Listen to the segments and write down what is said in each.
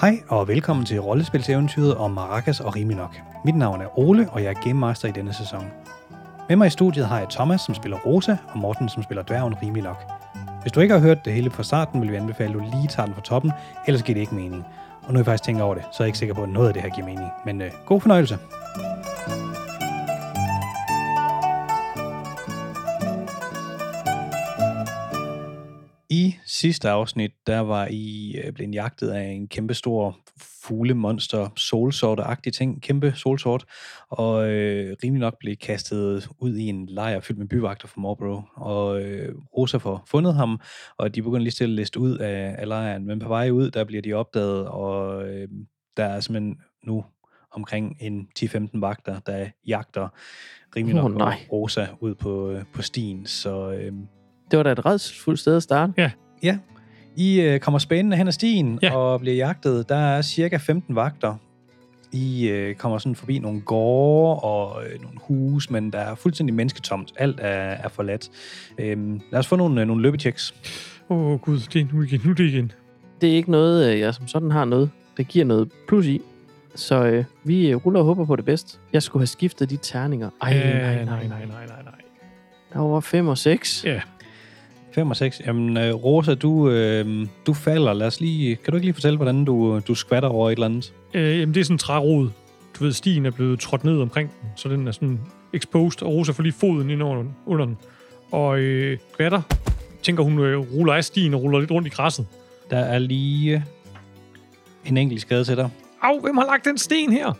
Hej og velkommen til rollespilseventyret om Maracas og Riminok. Mit navn er Ole, og jeg er Game Master i denne sæson. Med mig i studiet har jeg Thomas, som spiller Rosa, og Morten, som spiller dværgen Riminok. Hvis du ikke har hørt det hele fra starten, vil vi anbefale, at du lige tager den fra toppen, ellers giver det ikke mening. Og nu er jeg faktisk tænker over det, så er jeg ikke sikker på, at noget af det her giver mening. Men øh, god fornøjelse. Sidste afsnit, der var I øh, blevet jagtet af en kæmpe stor fuglemonster, solsorte-agtig ting, kæmpe solsort, og øh, rimelig nok blev kastet ud i en lejr fyldt med byvagter fra Marlborough, og øh, Rosa får fundet ham, og de begynder lige stille at liste ud af, af lejren, men på vej ud, der bliver de opdaget, og øh, der er simpelthen nu omkring en 10-15 vagter, der jagter rimelig nok nej. Rosa ud på, øh, på stien, så... Øh, Det var da et redselsfuldt sted at starte. Ja, I øh, kommer spændende hen ad stien Ja. ja. og bliver jagtet. Der er cirka 15 vagter. I øh, kommer sådan forbi nogle gårde og øh, nogle huse, men der er fuldstændig mennesketomt. Alt er, er forladt. Øhm, lad os få nogle, øh, nogle løbetjeks. Åh oh, gud, det er nu igen, nu er det igen. Det er ikke noget, øh, jeg som sådan har noget, der giver noget plus i. Så øh, vi øh, ruller og håber på det bedste. Jeg skulle have skiftet de terninger. Ej, Øh, nej, nej, nej, nej, nej, nej, nej. Der var 5 og 6. Ja, 5 og 6. Jamen, øh, Rosa, du, øh, du falder. Lad os lige, kan du ikke lige fortælle, hvordan du, du skvatter over et eller andet? øh, jamen det er sådan en trærod. Du ved, stien er blevet trådt ned omkring den, så den er sådan exposed, og Rosa får lige foden ind under, under den. Og øh, Gretter tænker, hun øh, ruller af stien og ruller lidt rundt i græsset. Der er lige en enkelt skade til dig. Au, hvem har lagt den sten her?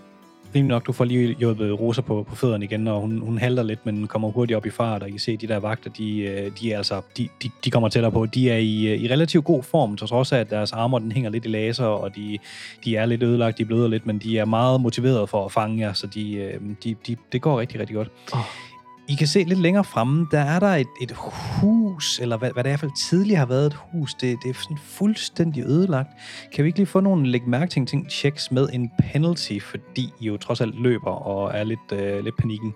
Rimelig nok, du får lige hjulpet Rosa på, på fødderne igen, og hun, hun halter lidt, men kommer hurtigt op i fart, og I kan se, at de der vagter, de, øh, de, er altså, de, de, de kommer tættere på. De er i, øh, i relativt god form, til trods af, at deres armor den hænger lidt i laser, og de, de er lidt ødelagt, de bløder lidt, men de er meget motiveret for at fange jer, så de, øh, de, de, det går rigtig, rigtig godt. Oh. I kan se lidt længere fremme, der er der et, et hus, eller hvad, hvad det i hvert fald tidligere har været et hus. Det, det er sådan fuldstændig ødelagt. Kan vi ikke lige få nogle lægge mærke til en ting, checks med en penalty, fordi I jo trods alt løber og er lidt, øh, lidt panikken.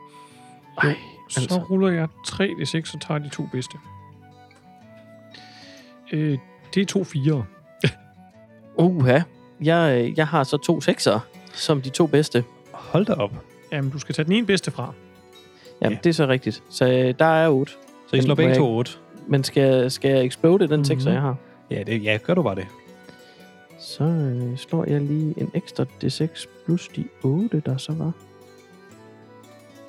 Ej, Så altså. ruller jeg 3 d 6 og tager de to bedste. Øh, det er to fire. Uha. Jeg, øh, jeg har så to sekser som de to bedste. Hold da op. Jamen, du skal tage den ene bedste fra. Jamen, Ja. det er så rigtigt. Så øh, der er 8. Så I slår begge to jeg 8. Men skal, skal jeg explode den Mhm. sekser, jeg har? Ja, det, ja, gør du bare det. Så øh, slår jeg lige en ekstra D6 plus de 8, der så var.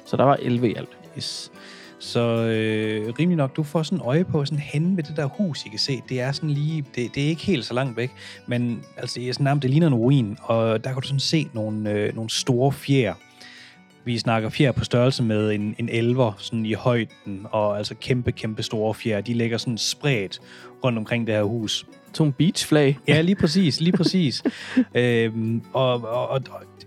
Så der var 11 i alt. Yes. Så øh, rimelig nok, du får sådan øje på sådan hen ved det der hus, I kan se. Det er sådan lige, det, det er ikke helt så langt væk, men altså, er sådan, nærmest, det ligner en ruin, og der kan du sådan se nogle, øh, nogle store fjer. Vi snakker fjer på størrelse med en, en elver sådan i højden, og altså kæmpe, kæmpe store fjer. De ligger sådan spredt rundt omkring det her hus. En beachflag. Ja, lige præcis, lige præcis. øhm, og, og, og,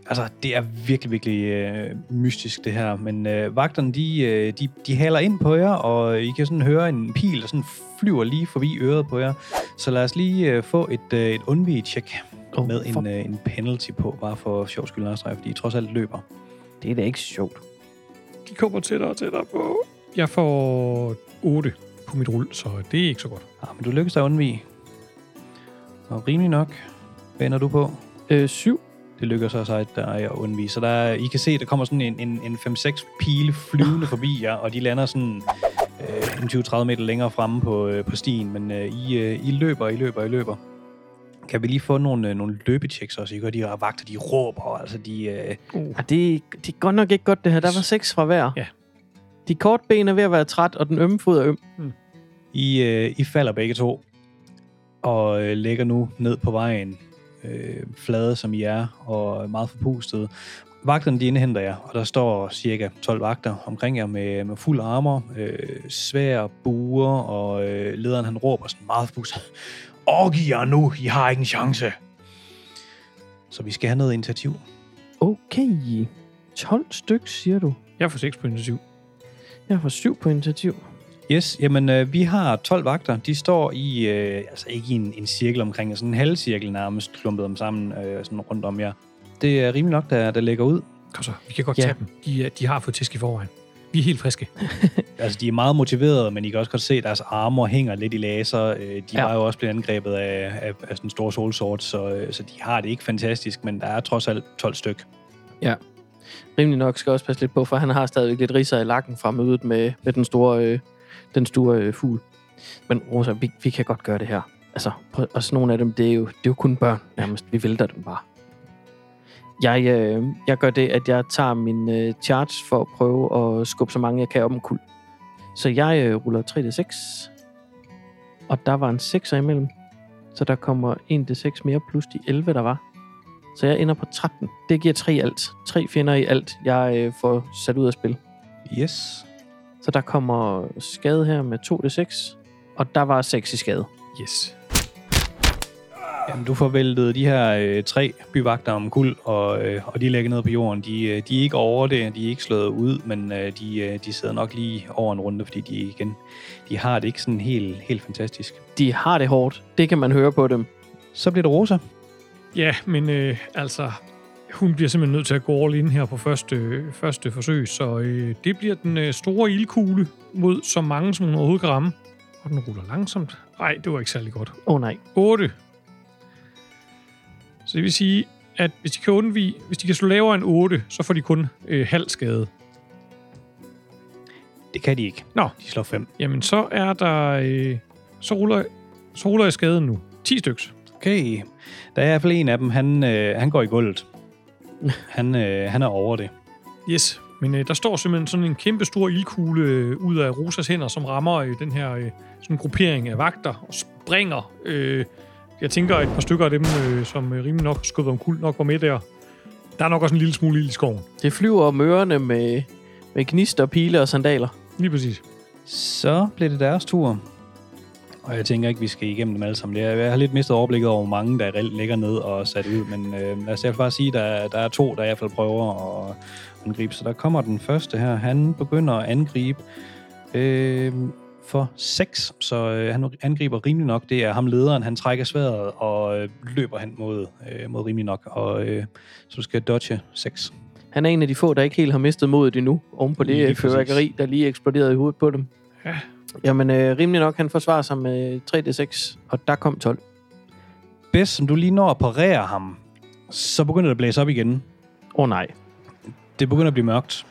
altså, det er virkelig, virkelig øh, mystisk, det her. Men øh, vagterne, de, øh, de, de haler ind på jer, og I kan sådan høre en pil, der sådan flyver lige forbi øret på jer. Så lad os lige øh, få et, øh, et undvige-check Oh, med for, en, øh, en penalty på, bare for sjov skyld fordi I trods alt løber. Det er da ikke sjovt. De kommer tættere og tættere på. Jeg får 8 på mit rull, så det er ikke så godt. Ja, men du lykkes at undvige. Og rimelig nok, hvad ender du på? Øh, 7. Det lykkes også at der er at undvige. Så der, er- I kan se, der kommer sådan en, en, en 5-6 pile flyvende forbi jer, og de lander sådan øh, en 20-30 meter længere fremme på, øh, på stien. Men øh, I, øh, I løber, I løber, I løber. Kan vi lige få nogle, øh, nogle løbechecks også? I gør de her vagter, de råber, altså de... Øh, Uh. Ah, det, det er godt nok ikke godt, det her. Der var 6 fra hver. Ja. De korte ben er ved at være træt, og den ømme fod er øm. I, øh, I falder begge to, og øh, ligger nu ned på vejen, øh, flade som I er, og meget forpustet. Vagterne de indhenter jer, og der står cirka 12 vagter omkring jer med, med fuld armor, øh, svær, buer, og øh, lederen han råber sådan meget forpustet. Orgiv jer nu, I har ikke en chance. Så vi skal have noget initiativ. Okay. 12 stykker, siger du. Jeg får 6 på initiativ. Jeg får 7 på initiativ. Yes, jamen øh, vi har 12 vagter. De står i, øh, altså ikke i en, en cirkel omkring, sådan en halvcirkel nærmest, klumpet dem sammen øh, sådan rundt om jer. Det er rimelig nok, der, der lægger ud. Kom så, vi kan godt Ja. tage dem. De, er- de har fået tisk i forvejen. Vi er helt friske. Altså, de er meget motiverede, men I kan også godt se, at deres armor hænger lidt i laser. Øh, De Ja. ja. var jo også blevet angrebet af, af, af sådan en stor solsort, så, øh, så de har det ikke fantastisk, men der er trods alt 12 styk. Rimelig nok skal også passe lidt på, for han har stadigvæk lidt riser i lakken fra mødet med, med den store, øh, den store øh, fugl. Men Rosa, vi, vi kan godt gøre det her. Altså, og sådan nogle af dem, det er jo, det er jo kun børn nærmest. Vi vælter dem bare. Jeg, øh, jeg gør det, at jeg tager min øh, charge for at prøve at skubbe så mange, jeg kan op en kul. Så jeg øh, ruller 3d6. Og der var en 6'er imellem. Så der kommer 1d6 mere plus de 11, der var. Så jeg ender på 13. Det giver 3 i alt. 3 fjender i alt, jeg øh, får sat ud af spil. Yes. Så der kommer skade her med 2d6. Og der var 6 i skade. Yes. Jamen, du får væltet de her øh, tre byvagter om kul, og, øh, og de ligger ned på jorden. De, øh, de er ikke over det, de er ikke slået ud, men øh, de, øh, de sidder nok lige over en runde, fordi de igen, de har det ikke sådan helt, helt fantastisk. De har det hårdt. Det kan man høre på dem. Så bliver det Rosa. Ja, men øh, altså, hun bliver simpelthen nødt til at gå all in her på første, øh, første forsøg, så øh, det bliver den øh, store ildkugle mod så mange, som hun overhovedet kan ramme. Og den ruller langsomt. Nej, det var ikke særlig godt. Åh oh, nej. 8. Så det vil sige, at hvis de kan undvige, hvis de kan slå lavere end 8, så får de kun øh, halv skade. Det kan de ikke. Nå. De slår fem. Jamen, så er der... Øh, så, ruller, så ruller jeg skaden nu. 10 styks. Okay. Der er i hvert fald en af dem, han, øh, han går i gulvet. Han, øh, han er over det. Yes. Men øh, der står simpelthen sådan en kæmpe stor ildkugle øh, ud af Rosas hænder, som rammer øh, den her øh, sådan gruppering af vagter og springer. Øh, jeg tænker, at et par stykker af dem, øh, som øh, rimelig nok skubbet om kul, nok var med der. Der er nok også en lille smule ild i skoven. Det flyver om ørerne med, med gnister, pile og sandaler. Lige præcis. Så bliver det deres tur. Og jeg tænker ikke, vi skal igennem dem alle sammen. Det er- Jeg har lidt mistet overblikket over, hvor mange der reelt ligger ned og sat ud. Men øh, lad os i hvert fald bare sige, at der, der er to, der i hvert fald prøver at angribe. Så der kommer den første her. Han begynder at angribe øh, for 6. Så øh, han angriber rimelig nok. Det er ham lederen. Han trækker sværet og øh, løber hen mod, øh, mod rimelig nok. Og øh, så skal dodge 6. Han er en af de få, der ikke helt har mistet modet endnu, oven på det Lige fyrværkeri, der lige eksploderede i hovedet på dem. Ja. Jamen, øh, rimelig nok, han forsvarer sig med 3d6, og der kom 12. Bedst, som du lige når at parere ham, så begynder det at blæse op igen. Åh oh, nej. Det begynder at blive mørkt.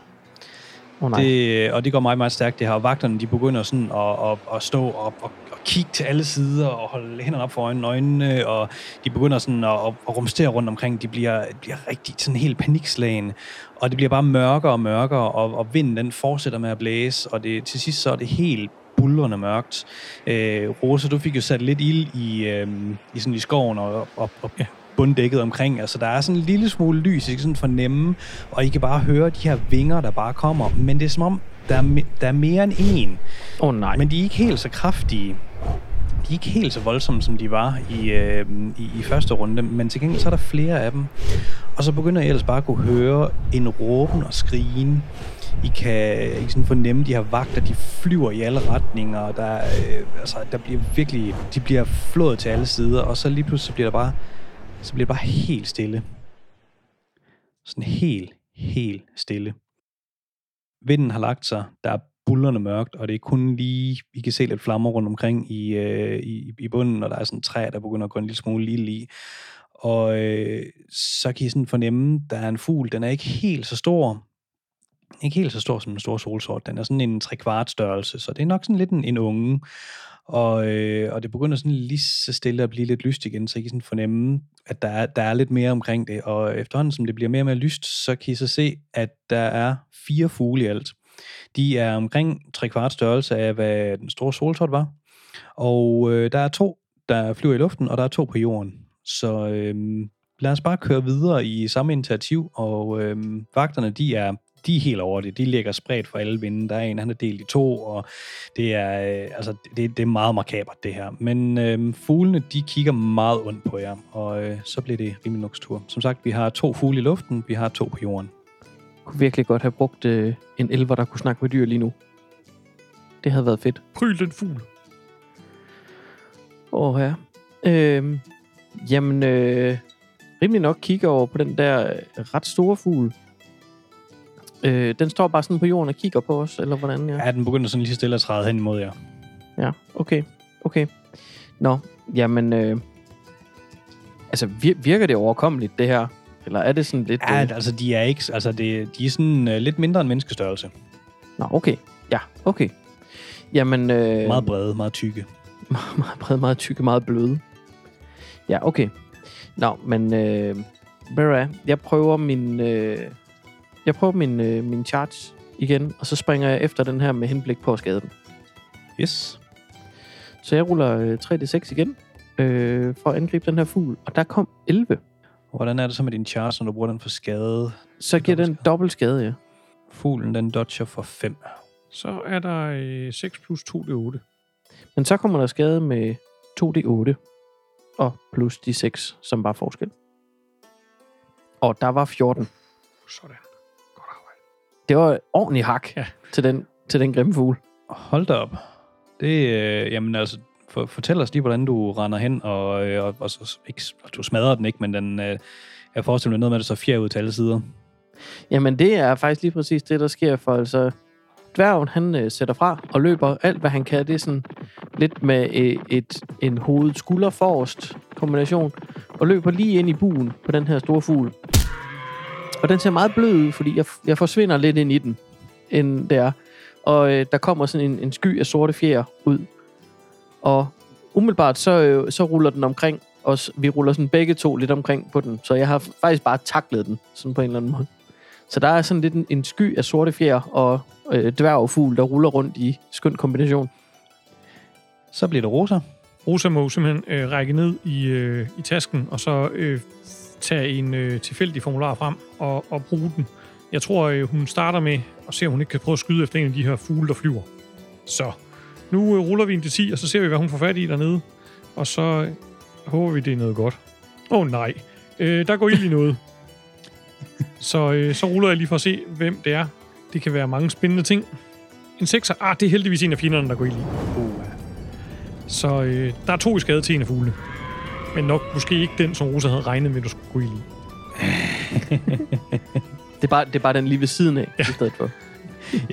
Oh, nej. Det... Og det går meget, meget stærkt, det her. Og Vagterne, de begynder sådan at, at, at stå og, og, og kigge til alle sider og holde hænderne op for øjnene, øjnene og de begynder sådan at, at, at rumstere rundt omkring. De bliver, bliver rigtig sådan helt panikslagen, og det bliver bare mørkere og mørkere, og, og vinden den fortsætter med at blæse, og det, til sidst så er det helt bulrende mørkt. Øh, Rosa, du fik jo sat lidt ild i, øh, i, sådan i skoven og, og, og Ja. Bunddækket omkring. Altså, der er sådan en lille smule lys, I kan sådan fornemme, og I kan bare høre de her vinger, der bare kommer. Men det er som om, der er, me- der er mere end en. Åh oh, nej. Men de er ikke helt så kraftige. De er ikke helt så voldsomme, som de var i, øh, i, i første runde, men til gengæld så er der flere af dem. Og så begynder jeg ellers bare at kunne høre en råben og skrigen. I kan, I kan sådan fornemme de her vagter, de flyver i alle retninger, og der, øh, altså, der bliver virkelig, de bliver flået til alle sider, og så lige pludselig så bliver der bare, så bliver det bare helt stille. Sådan helt, helt stille. Vinden har lagt sig, der er bullerne mørkt, og det er kun lige, vi kan se lidt flammer rundt omkring i, øh, i, i bunden, og der er sådan et træ, der begynder at gå en lille smule lille i. Og øh, så kan I sådan fornemme, der er en fugl, den er ikke helt så stor, ikke helt så stor som en stor solsort, den er sådan en trekvart størrelse, så det er nok sådan lidt en, en unge. Og, øh, og det begynder sådan lige så stille at blive lidt lyst igen, så I kan sådan fornemme, at der er, der er lidt mere omkring det. Og efterhånden, som det bliver mere og mere lyst, så kan I så se, at der er fire fugle i alt. De er omkring tre kvart størrelse af, hvad den store solsort var. Og øh, der er to, der flyver i luften, og der er to på jorden. Så øh, lad os bare køre videre i samme initiativ, og øh, vagterne, de er de er helt over det. De ligger spredt for alle vinde. Der er en, han er delt i to, og det er, øh, altså, det, det er meget markabert, det her. Men øh, fuglene, de kigger meget ondt på jer, og øh, så bliver det rimelig noks tur. Som sagt, vi har to fugle i luften, vi har to på jorden. kunne virkelig godt have brugt øh, en elver, der kunne snakke med dyr lige nu. Det havde været fedt. Pryl den fugl. Åh ja. Øhm, jamen, øh, rimelig nok kigger over på den der øh, ret store fugl. Øh, den står bare sådan på jorden og kigger på os, eller hvordan? Ja, Ja, den begynder sådan lige stille at træde hen imod jer. ja okay. Okay. Nå, jamen... Øh, altså, vir- virker det overkommeligt, det her? Eller er det sådan lidt... Ja, øh, altså de er ikke, altså det, de er sådan uh, lidt mindre end menneskestørrelse. Nå, okay. Ja, okay. Jamen... Øh, Meget brede, meget tykke. meget, meget brede, meget tykke, meget bløde. Ja, okay. Nå, men... Øh, hvad? jeg prøver min... Øh, jeg prøver min, øh, min charge igen, og så springer jeg efter den her med henblik på at skade den. Yes. Så jeg ruller øh, 3d6 igen, øh, for at angribe den her fugl, og der kom 11. Hvordan er det så med din charge, når du bruger den for skade? Så giver den Dobbelt skade, ja. Fuglen, den dodger for 5. Så er der øh, 6 plus 2, det er 8. Men så kommer der skade med 2d8 og plus de 6, som var forskel. Og der var 14. Sådan. Det var et ordentligt hak Ja. til, den, til den grimme fugl. Hold da op. Det, øh, jamen altså, for, fortæl os lige, hvordan du render hen, og, øh, og, og, så, ikke, du smadrer den ikke, men den, øh, jeg forestiller mig noget med, at det så fjer ud til alle sider. Jamen, det er faktisk lige præcis det, der sker for altså... Dværgen, han øh, sætter fra og løber alt, hvad han kan. Det er sådan lidt med øh, et, en hoved-skulder forrest kombination, og løber lige ind i buen på den her store fugl. Og den ser meget blød ud, fordi jeg, jeg forsvinder lidt ind i den, end det er. Og øh, der kommer sådan en, en sky af sorte fjer ud. Og umiddelbart så, øh, så ruller den omkring os. Vi ruller sådan begge to lidt omkring på den. Så jeg har faktisk bare taklet den, sådan på en eller anden måde. Så der er sådan lidt en, en sky af sorte fjer og øh, dværgfugl, der ruller rundt i skøn kombination. Så bliver det rosa. Rosa må simpelthen øh, række ned i, øh, i tasken, og så øh, tage en øh, tilfældig formular frem og, og bruge den. Jeg tror, øh, hun starter med at se, om hun ikke kan prøve at skyde efter en af de her fugle, der flyver. Så nu øh, ruller vi en til 10, og så ser vi, hvad hun får fat i dernede. Og så øh, håber vi, det er noget godt. Åh oh, nej, øh, der går ild i noget. Så, øh, så ruller jeg lige for at se, hvem det er. Det kan være mange spændende ting. En 6'er. Ah, det er heldigvis en af fjenderne, der går ild i. Uh. Så øh, der er to i skade til en af fuglene. Men nok måske ikke den, som Rosa havde regnet med, du skulle gå i. Det er bare, det er bare den lige ved siden af, ja. i stedet for.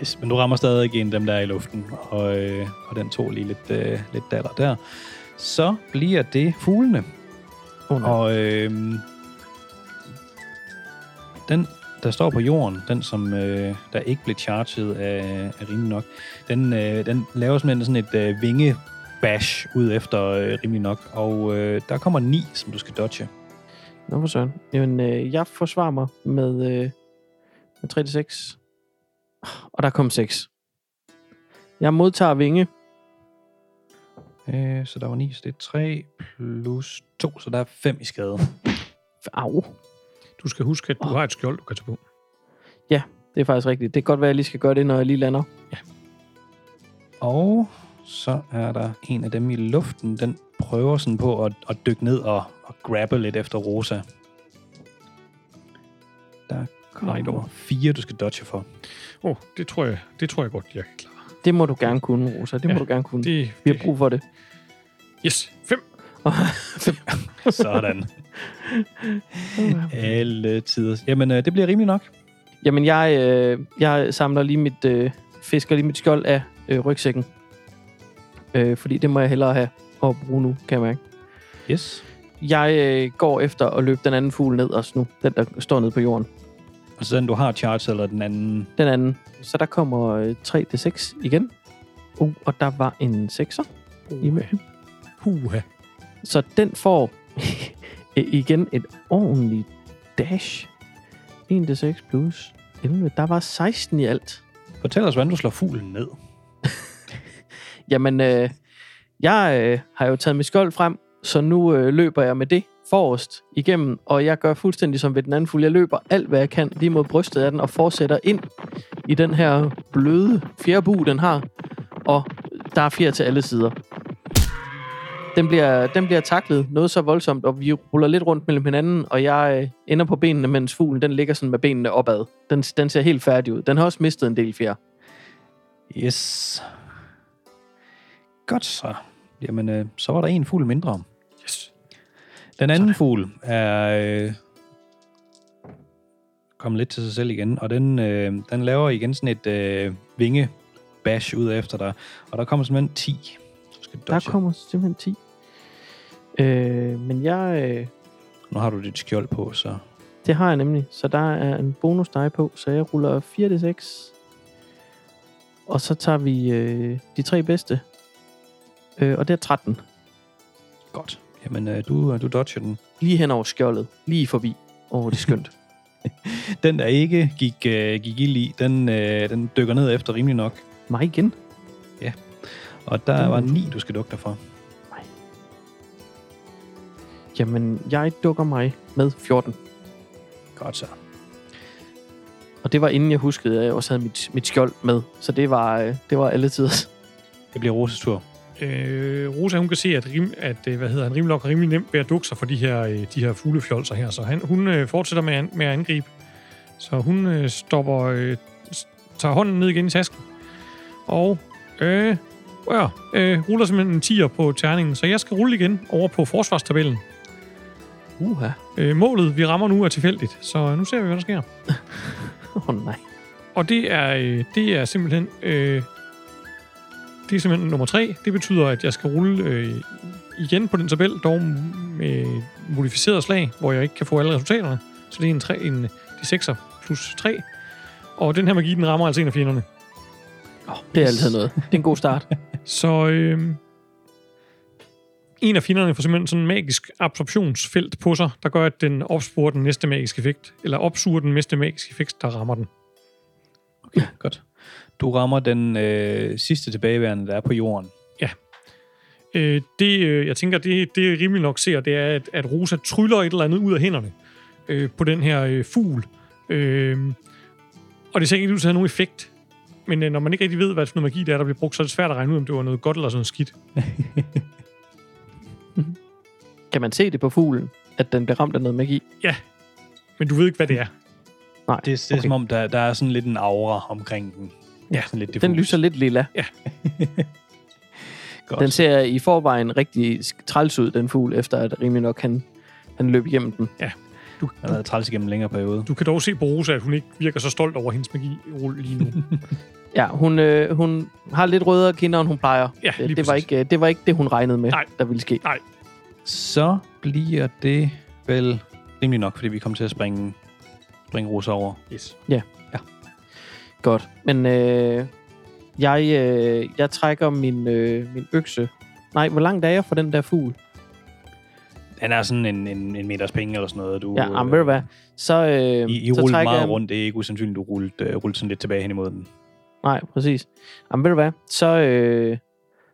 Yes, men du rammer stadig en af dem, der er i luften, og, øh, og den tog lige lidt, øh, lidt datter der. Så bliver det fuglene. Oh, nej. Og øh, den, der står på jorden, den som øh, der ikke blev charged af, af rimelig nok, den, øh, den laver simpelthen sådan et øh, vingebash ud efter øh, rimelig nok. Og øh, der kommer ni, som du skal dodge. Nå for søren. Jamen, øh, jeg forsvarer mig med, øh, med 3-6. Og der kom 6. Jeg modtager vinge. Øh, så der var ni, så det er 3 plus 2, så der er 5 i skade. Au. Du skal huske, at du Åh. har et skjold, du kan tage på. Det er faktisk rigtigt. Det kan godt være, at jeg lige skal gøre det, når jeg lige lander. Og så er der en af dem i luften, den prøver sådan på at, at dykke ned og, og grabbe lidt efter Rosa. Der kommer Nej, dog. fire, du skal dodge for. Åh, oh, det tror jeg, det tror jeg godt, jeg kan klare. Det må du gerne kunne, Rosa. Det Ja, må du gerne kunne. Det, Vi har brug for det. yes, fem. Sådan. Alle tider. Jamen, øh, det bliver rimelig nok. Jamen, jeg, øh, jeg samler lige mit, øh, fisker lige mit skjold af øh, rygsækken. Øh, fordi det må jeg hellere have at bruge nu, kan jeg mærke. Yes. Jeg øh, går efter at løbe den anden fugl ned også nu. Den, der står nede på jorden. Og så den, du har charge, eller den anden. Den anden. Så der kommer øh, 3d6 igen. Uh, og der var en 6'er imellem. Huha. Så den får igen et ordentligt dash. 1d6 plus 11. Der var 16 i alt. Fortæl os, hvordan du slår fuglen ned. Jamen, øh, jeg øh, har jo taget mit skjold frem, så nu øh, løber jeg med det forrest igennem, og jeg gør fuldstændig som ved den anden fugl. Jeg løber alt, hvad jeg kan, lige mod brystet af den, og fortsætter ind i den her bløde fjerbu, den har. Og der er fjer til alle sider. Den bliver, den bliver taklet noget så voldsomt, og vi ruller lidt rundt mellem hinanden, og jeg øh, ender på benene, mens fuglen den ligger sådan med benene opad. Den, den ser helt færdig ud. Den har også mistet en del fjer. Yes. Godt så. Jamen, øh, så var der en fugl mindre. Yes. Den anden fugl er... Øh, komme lidt til sig selv igen, og den, øh, den laver igen sådan et øh, vinge bash ud efter dig, og der kommer simpelthen 10. Så skal du Der dodge. kommer simpelthen 10. Øh, men jeg... Øh, Nu har du dit skjold på, så det har jeg nemlig. Så der er en bonus die på, så jeg ruller 4d6. Og så tager vi øh, de tre bedste. Øh, og det er 13. godt. Jamen, øh, du, du dodger den. Lige hen over skjoldet. Lige forbi. Åh, oh, det er skønt. Den, der ikke gik, øh, gik ild i, den, øh, den dykker ned efter rimelig nok. Mig igen. Og der Den var er 9, du skal dukke dig for. Jamen, jeg dukker mig med 14. Godt så. Og det var inden jeg huskede, at jeg også havde mit, mit skjold med. Så det var, øh, det var alle tider. Det bliver Roses tur. Øh, Rosa, hun kan se, at, rim, at øh, hvad hedder han, Rimlock er rimelig nemt ved at dukke sig for de her, øh, de her fuglefjolser her. Så han, hun øh, fortsætter med, an, med at angribe. Så hun øh, stopper, øh, tager hånden ned igen i tasken. Og øh, ja, øh, ruller simpelthen en 10'er på terningen. Så jeg skal rulle igen over på forsvarstabellen. Uha. Øh, målet, vi rammer nu, er tilfældigt. Så nu ser vi, hvad der sker. Åh oh, nej. Og det er, øh, det er simpelthen... Øh, det er simpelthen nummer tre. Det betyder, at jeg skal rulle øh, igen på den tabel, dog med modificeret slag, hvor jeg ikke kan få alle resultaterne. Så det er en, 3, en de 6'er plus 3. Og den her magi, den rammer altså en af fjenderne. Oh, det er altid noget. Det er en god start. Så øh, en af fjenderne får simpelthen sådan en magisk absorptionsfelt på sig, der gør, at den opsporer den næste magiske effekt, eller opsuger den næste magiske effekt, der rammer den. Okay, godt. Du rammer den øh, sidste tilbageværende, der er på jorden. Øh, det, øh, jeg tænker, det, det er rimelig nok ser, det er, at, at Rosa tryller et eller andet ud af hænderne øh, på den her øh, fugl. Øh, og det ser ikke ud til at have nogen effekt. Men øh, når man ikke rigtig ved, hvad for noget magi det er, der bliver brugt, så er det svært at regne ud, om det var noget godt eller sådan noget skidt. Kan man se det på fuglen, at den bliver ramt af noget magi? Men du ved ikke, hvad det er. Nej. Det, det er okay. som om, der, der er sådan lidt en aura omkring den. Ja, sådan lidt Den lyser lidt lilla. Godt. Den ser i forvejen rigtig træls ud, den fugl, efter at rimelig nok han, han løb igennem den. Du, Den har været træls igennem en længere periode. du kan dog se på Rosa, at hun ikke virker så stolt over hendes magi lige nu. Ja, hun, øh, hun har lidt rødere kinder, end hun plejer. Ja, det, lige det, var ikke, øh, det var ikke det, hun regnede med, Nej. der ville ske. Så bliver det vel rimelig nok, fordi vi kommer til at springe, springe Rosa over. Yes. Godt. Men øh, jeg, øh, jeg trækker min, øh, min økse. Nej, hvor langt er jeg fra den der fugl? Den er sådan en, en, en meters penge eller sådan noget. Du, Ja, jamen, ved du hvad? Så, øh, I, I så rullede trækker meget jeg, rundt. Det er ikke usandsynligt, du rullede, uh, rullede sådan lidt tilbage hen imod den. Nej, præcis. Jamen, ved du hvad? Så, øh,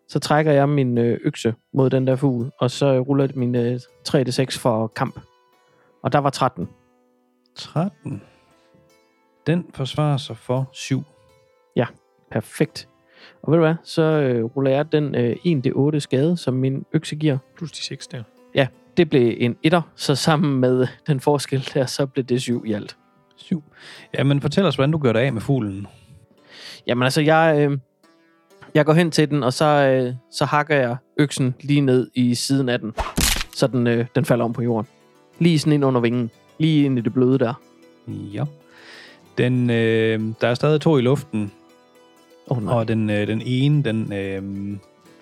så trækker jeg min øh, økse mod den der fugl, og så ruller jeg min øh, 3d6 for kamp. Og der var 13. 13. Den forsvarer sig for 7. Perfekt. Og ved du hvad? Så øh, ruller jeg den øh, 1d8 skade, som min økse giver. Plus de 6 der. Det blev en etter, så sammen med den forskel der, så blev det 7 i alt. 7. Jamen, fortæl os, hvordan du gør det af med fuglen. Jamen altså, jeg, øh, jeg går hen til den, og så, øh, så hakker jeg øksen lige ned i siden af den, så den, øh, den falder om på jorden. Lige sådan ind under vingen. Lige ind i det bløde der. Ja. Den, øh, der er stadig to i luften, oh, nej. og den, øh, den ene, den, øh,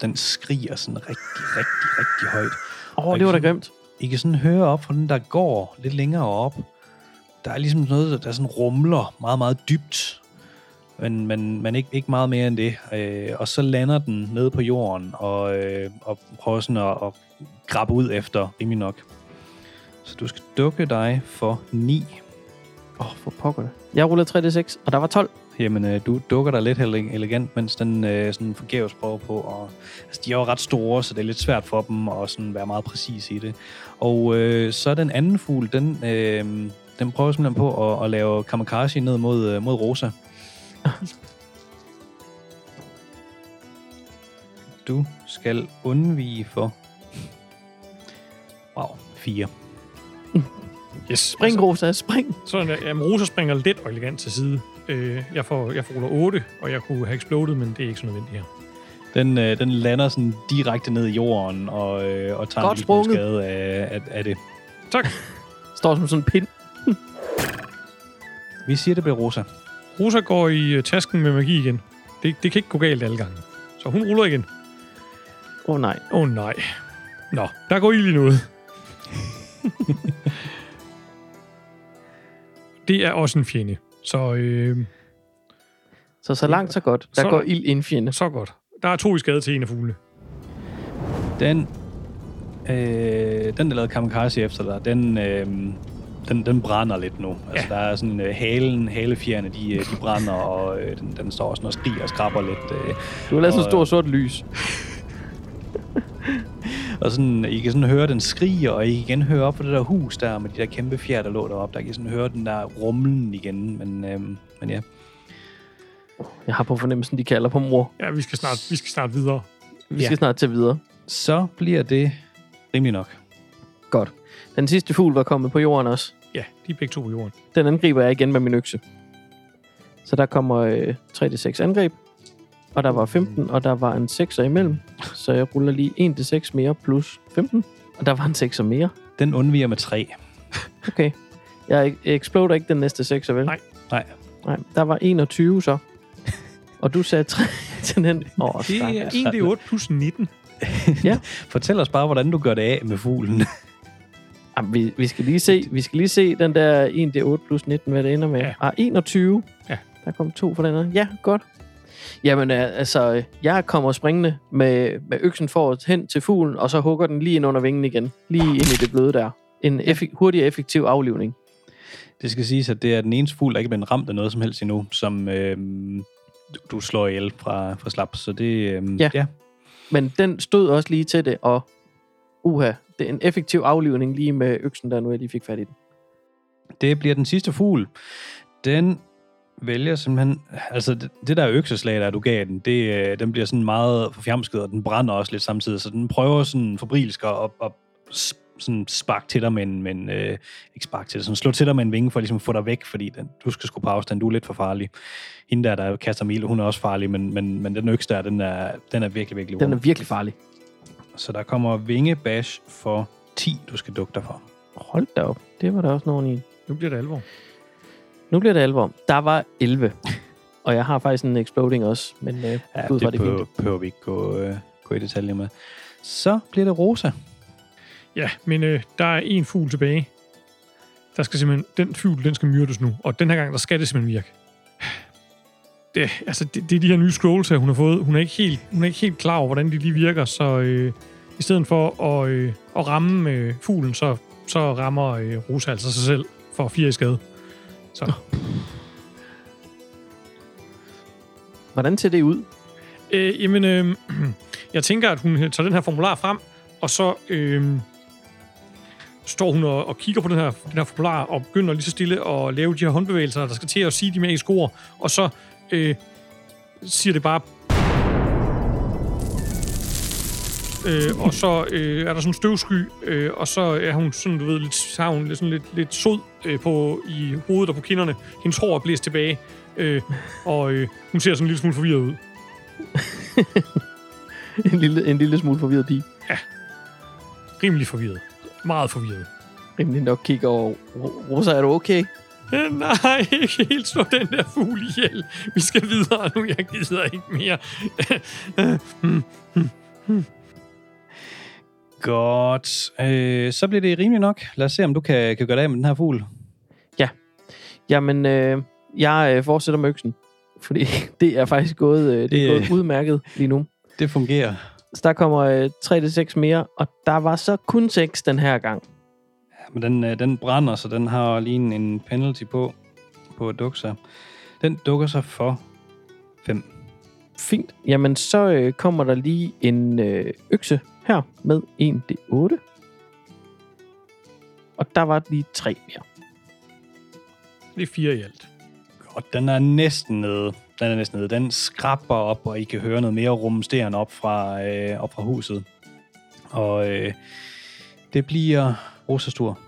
den skriger sådan rigtig, rigtig, rigtig højt. Åh, oh, det var da grimt. I kan sådan høre op fra den, der går lidt længere op. Der er ligesom noget, der sådan rumler meget, meget dybt. Men, men, men ikke, ikke meget mere end det. Øh, og så lander den nede på jorden og, øh, og prøver sådan at, at grabbe ud efter rimelig nok. Så du skal dukke dig for 9. Åh, oh, for pokker det. Jeg rullede 3d6, og der var 12. Jamen, øh, du dukker dig lidt ele- elegant, mens den øh, sådan forgæves prøver på. Og, altså, de er jo ret store, så det er lidt svært for dem at sådan være meget præcis i det. Og øh, så den anden fugl, den, øh, den prøver simpelthen på at, at lave kamikaze ned mod, øh, mod Rosa. Du skal undvige for... Wow, fire. Yes. Spring, Rosa, spring. Sådan der. Jamen, Rosa springer let og elegant til side. Øh, jeg, får, jeg får ruller 8, og jeg kunne have exploded, men det er ikke så nødvendigt her. Den, øh, den lander sådan direkte ned i jorden og, øh, og tager Godt en skade af, af, af det. Tak. Står som sådan en pind. Vi siger, det bliver Rosa. Rosa går i øh, tasken med magi igen. Det, det kan ikke gå galt alle gange. Så hun ruller igen. Åh oh, nej. Åh oh, nej. Nå, der går ild i noget. det er også en fjende. Så, øh, Så så langt, så godt. Der Så- går ild ind fjende. så godt. Der er to i skade til en af fuglene. Den, øh, den der lavede kamikaze efter dig, den, øh, den, den brænder lidt nu. Altså, Ja. der er sådan øh, halen, halefjerne, de, øh, de brænder, og øh, den, den står også og skriger og skraber lidt. Øh, Du har lavet sådan Og- et stort sort lys. og sådan, I kan sådan høre, den skriger, og I kan igen høre op på det der hus der, med de der kæmpe fjer, der lå deroppe. Der kan I sådan høre den der rumlen igen, men, øh, men ja. Jeg har på fornemmelsen, de kalder på mor. Ja, vi skal snart, vi skal snart videre. Vi skal Ja. snart til videre. Så bliver det rimelig nok. Godt. Den sidste fugl var kommet på jorden også. Ja, de er begge to på jorden. Den angriber jeg igen med min økse. Så der kommer øh, 3-6 angreb. Og der var 15, og der var en 6'er imellem. Så jeg ruller lige 1-6 mere plus 15. Og der var en 6'er mere. Den undviger med tre. Okay. Jeg exploder ikke den næste 6'er, vel? Nej. Nej. Nej, der var 21 så. Og du sagde 3 til den. Åh, Det er 1 er 8 plus 19. Fortæl os bare, hvordan du gør det af med fuglen. Jamen, vi, vi, skal lige se, vi skal lige se den der 1D8 plus 19, hvad det ender med. Ja. Ja. Ah, 21. Ja. Der kom to for den her. Ja, godt. Jamen, altså, jeg kommer springende med, med øksen forrest hen til fuglen, og så hugger den lige ind under vingen igen. Lige ind i det bløde der. En effek- hurtig og effektiv aflivning. Det skal siges, at det er den eneste fugl, der ikke er blevet ramt af noget som helst endnu, som øh, du, du slår ihjel fra, fra slap. Så det, øh, Ja. ja. Men den stod også lige til det, og uha, det er en effektiv aflivning lige med øksen der nu, jeg lige fik fat i den. Det bliver den sidste fugl. Den vælger simpelthen... Altså, det, det der økseslag, der du gav den, det, øh, den bliver sådan meget forfjamsket, og den brænder også lidt samtidig. Så den prøver sådan fabrilsk at, at, sådan spark til dig med en... Med en øh, ikke spark til dig, sådan slå til dig med en vinge for ligesom at få dig væk, fordi den, du skal sgu på afstand, du er lidt for farlig. Hende der, der kaster mil, hun er også farlig, men, men, men den øks der, den er, den er virkelig, virkelig Den er virkelig farlig. Så der kommer vingebash for 10, du skal dukke dig for. Hold da op. Det var der også nogen i. Nu bliver det alvor. Nu bliver det alvor. Der var 11. og jeg har faktisk en exploding også, men øh, Ja, ud fra det det behøver, vi ikke gå, øh, gå i detaljer med. Så bliver det Rosa. Ja, men øh, der er en fugl tilbage. Der skal simpelthen, den fugl, den skal myrdes nu. Og den her gang, der skal det simpelthen virke. Det, altså, det, det er de her nye scrolls her, hun har fået. Hun er ikke helt, hun er ikke helt klar over, hvordan de lige virker, så øh, i stedet for at, øh, at ramme øh, fuglen, så, så rammer øh, Rosa altså sig selv for fire i skade. Så Hvordan ser det ud? Øh, jamen, øh, jeg tænker, at hun tager den her formular frem, og så øh, står hun og, og kigger på den her, den her formular, og begynder lige så stille at lave de her håndbevægelser, der skal til at sige de magiske ord, og så øh, siger det bare... Øh, og så øh, er der sådan en støvsky, øh, og så er hun sådan, du ved, lidt, har hun lidt, sådan lidt, lidt sod øh, på, i hovedet og på kinderne. Hendes hår er blæst tilbage, øh, og øh, hun ser sådan en lille smule forvirret ud. en, lille, en lille smule forvirret pige. rimelig forvirret. Meget forvirret. Rimelig nok kigger over. "Ro- Rosa, er du okay? Øh, Nej, ikke helt slå den der fugl ihjel. Vi skal videre nu, jeg gider ikke mere. Godt. Øh, så bliver det rimelig nok. Lad os se, om du kan, kan gøre det af med den her fugl. Jamen, øh, jeg øh, fortsætter med øksen. Fordi det er faktisk gået, øh, det er Det- gået udmærket lige nu. Det fungerer. Så der kommer øh, 3-6 mere, og der var så kun 6 den her gang. Men den, øh, den brænder, så den har lige en, en penalty på, på at dukke sig. Den dukker sig for 5. Fint. Jamen, så øh, kommer der lige en øh, økse her med 1d8. Og der var lige 3 mere. Det er fire i alt. Godt, den er næsten nede. Den er næsten nede. Den skrabber op, og I kan høre noget mere rumsterende op fra, øh, op fra huset. Og øh, det bliver Rosas tur.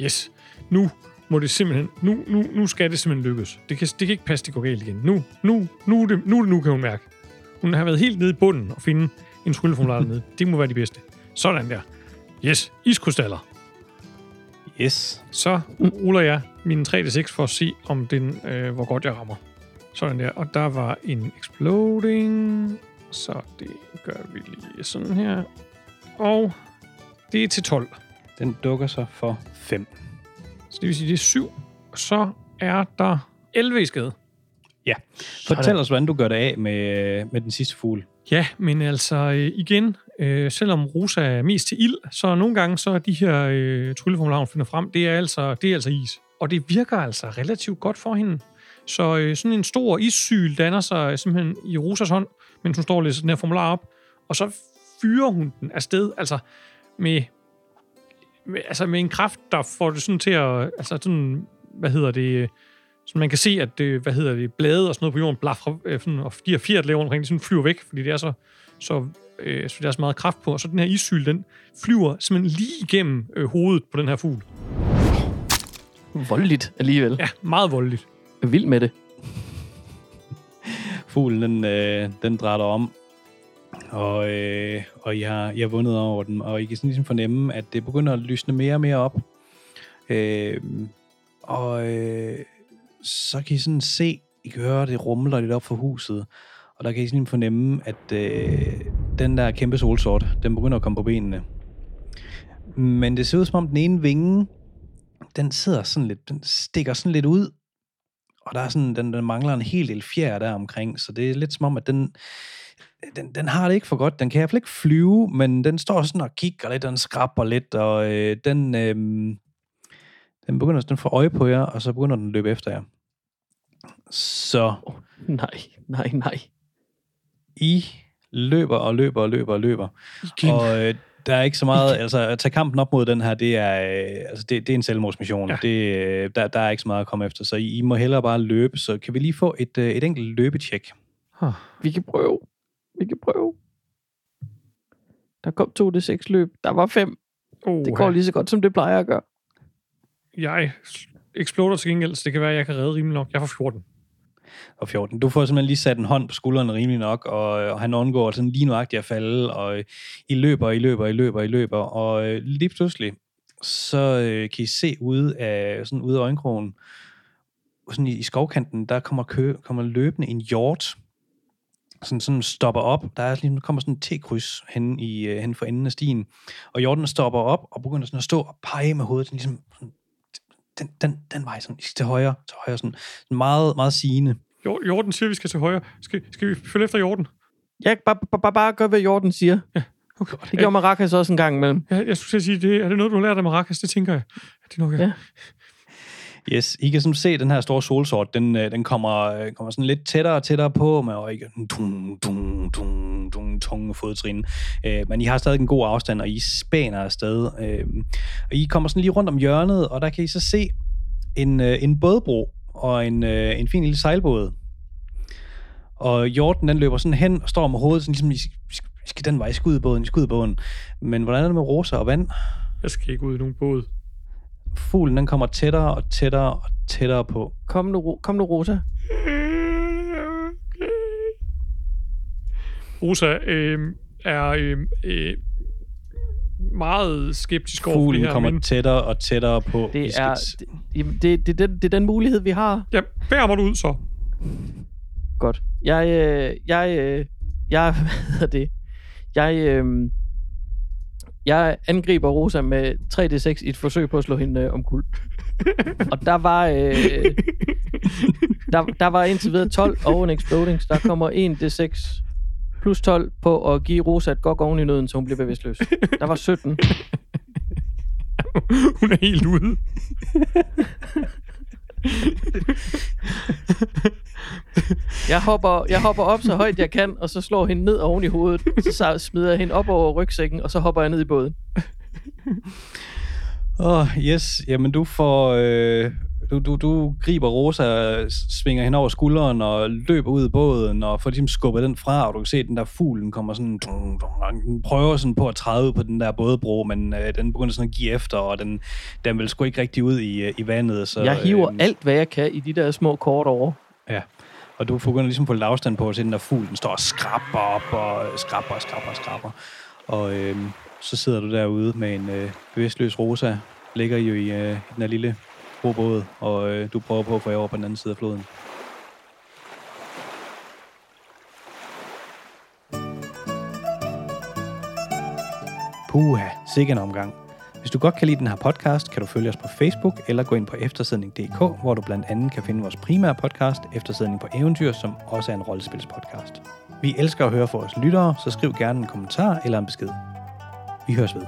Yes. Nu må det simpelthen... Nu, nu, nu skal det simpelthen lykkes. Det kan, det kan ikke passe, det går galt igen. Nu, nu, nu, det, nu, det nu kan hun mærke. Hun har været helt nede i bunden og finde en trylleformular dernede. Det må være de bedste. Sådan der. Yes. Iskrystaller. Yes. Så ruller jeg min 3D6 for at se, om den, øh, hvor godt jeg rammer. Sådan der. Og der var en exploding. Så det gør vi lige sådan her. Og det er til 12. Den dukker så for 5. Så det vil sige, det er 7. Så er der 11 i skade. Fortæl os, hvordan du gør det af med, med den sidste fugl. Ja, men altså øh, igen, øh, selvom Rosa er mest til ild, så nogle gange så er de her øh, trylleformularer, hun finder frem, det er, altså, det er altså is. Og det virker altså relativt godt for hende. Så øh, sådan en stor issyl danner sig simpelthen i Rosas hånd, mens hun står og læser den her formular op. Og så fyrer hun den afsted, altså med, med, altså med en kraft, der får det sådan til at, altså sådan, hvad hedder det, så man kan se, at det, hvad hedder det, blade og sådan noget på jorden blaffer, øh, sådan, og de her fjer, der lever omkring, de sådan flyver væk, fordi det er så, så, øh, så der er så meget kraft på. Og så den her issyl, den flyver simpelthen lige igennem øh, hovedet på den her fugl. Voldeligt alligevel. Ja, meget voldeligt. Jeg er vild med det. Fuglen, den, øh, den drætter om, og, øh, og I, har, I har vundet over den, og I kan sådan ligesom fornemme, at det begynder at lysne mere og mere op. Øh, og øh, så kan I sådan se, I kan høre, det rumler lidt op for huset, og der kan I sådan fornemme, at øh, den der kæmpe solsort, den begynder at komme på benene. Men det ser ud som om den ene vinge, den sidder sådan lidt, den stikker sådan lidt ud, og der er sådan, den, den mangler en hel del fjer der omkring, så det er lidt som om, at den, den, den har det ikke for godt. Den kan i hvert fald ikke flyve, men den står sådan og kigger lidt, og den skrabber lidt, og øh, den, øh, den begynder sådan at få øje på jer, og så begynder den at løbe efter jer. Så Nej, nej, nej. I løber og løber og løber og løber. Igen. Og øh, der er ikke så meget, altså at tage kampen op mod den her, det er, øh, altså, det, det er en selvmordsmission. Ja. Det, øh, der, der er ikke så meget at komme efter, så I, I må hellere bare løbe. Så kan vi lige få et, øh, et enkelt løbetjek? Vi kan prøve. Vi kan prøve. Der kom to det seks løb. Der var fem. Oh, Det går lige så godt, som det plejer at gøre. Jeg eksploder til gengæld, så det kan være, at jeg kan redde rimelig nok. Jeg får 14. og 14. Du får simpelthen lige sat en hånd på skulderen rimelig nok, og, og han undgår sådan lige nuagtigt at falde, og I løber, I løber, I løber, I løber, og øh, lige pludselig, så øh, kan I se ude af, sådan ude af øjenkrogen, sådan i, i skovkanten, der kommer, kø, kommer løbende en hjort, sådan, sådan stopper op. Der er lige, kommer sådan en T-kryds hen, i, øh, hen for enden af stien, og hjorten stopper op og begynder sådan at stå og pege med hovedet, sådan ligesom, sådan, den, den, den vej, sådan, I skal til højre, til højre, sådan, sådan meget, meget sigende. Jo, Jorden siger, at vi skal til højre. Skal, skal vi følge efter Jorden? Jeg bare, bare, bare, gør, hvad Jorden siger. Okay. Det gjorde Maracas også en gang imellem. Jeg, jeg skulle sige, det, er det noget, du har lært af Maracas? Det tænker jeg. Ja, det er nok, ja. Ja. Yes, I kan sådan se, den her store solsort, den, øh, den kommer, øh, kommer sådan lidt tættere og tættere på, med og ikke tung, tung, tung, tung, tunge fodtrin. Øh, men I har stadig en god afstand, og I spæner afsted. Øh, og I kommer sådan lige rundt om hjørnet, og der kan I så se en, øh, en bådbro og en, en fin lille sejlbåd. Og Jorden den løber sådan hen og står med hovedet, sådan ligesom, I skal, I skal- den vej, I skal ud i båden, I skal ud i båden. Men hvordan er det med roser og vand? Jeg skal ikke ud i nogen båd. Fuglen, den kommer tættere og tættere og tættere på. Kom nu, kom nu Rosa. Rosa øh, er øh, øh, meget skeptisk over for det Fuglen her, kommer men tættere og tættere på. Det er, t- det, jamen, det, det, det, det er den mulighed, vi har. ja, bær mig du ud så. Godt. Jeg, øh, jeg, øh, jeg, hvad hedder det? Jeg, øh, jeg angriber Rosa med 3D6 i et forsøg på at slå hende øh, omkuld. Og der var, øh, der, der var indtil videre 12 og en exploding, så der kommer 1 D6 plus 12 på at give Rosa et godt oven i nøden, så hun bliver bevidstløs. Der var 17. Hun er helt ude. Jeg hopper, jeg hopper op så højt jeg kan, og så slår hende ned oven i hovedet. Så smider jeg hende op over rygsækken, og så hopper jeg ned i båden. Åh, oh, yes. Jamen, du får... Øh, du, du, du griber Rosa, svinger hende over skulderen og løber ud i båden og får ligesom skubbet den fra, og du kan se, at den der fuglen kommer sådan... Dung, og den prøver sådan på at træde på den der bådebro, men øh, den begynder sådan at give efter, og den, den vil sgu ikke rigtig ud i, øh, i vandet. Så, Jeg hiver øh, alt, hvad jeg kan i de der små kort over. Ja, og du begynder ligesom på lidt afstand på, at den der fugl, den står og skrabber op, og øh, skrabber og skrabber og skrabber. Og øh, så sidder du derude med en øh, bevidstløs Rosa, ligger jo i øh, den her lille robåd, og øh, du prøver på at få jer over på den anden side af floden. Puha, sikke en omgang. Hvis du godt kan lide den her podcast, kan du følge os på Facebook eller gå ind på eftersidning.dk, hvor du blandt andet kan finde vores primære podcast, Eftersidning på Eventyr, som også er en rollespilspodcast. Vi elsker at høre fra vores lyttere, så skriv gerne en kommentar eller en besked. Vi høres ved.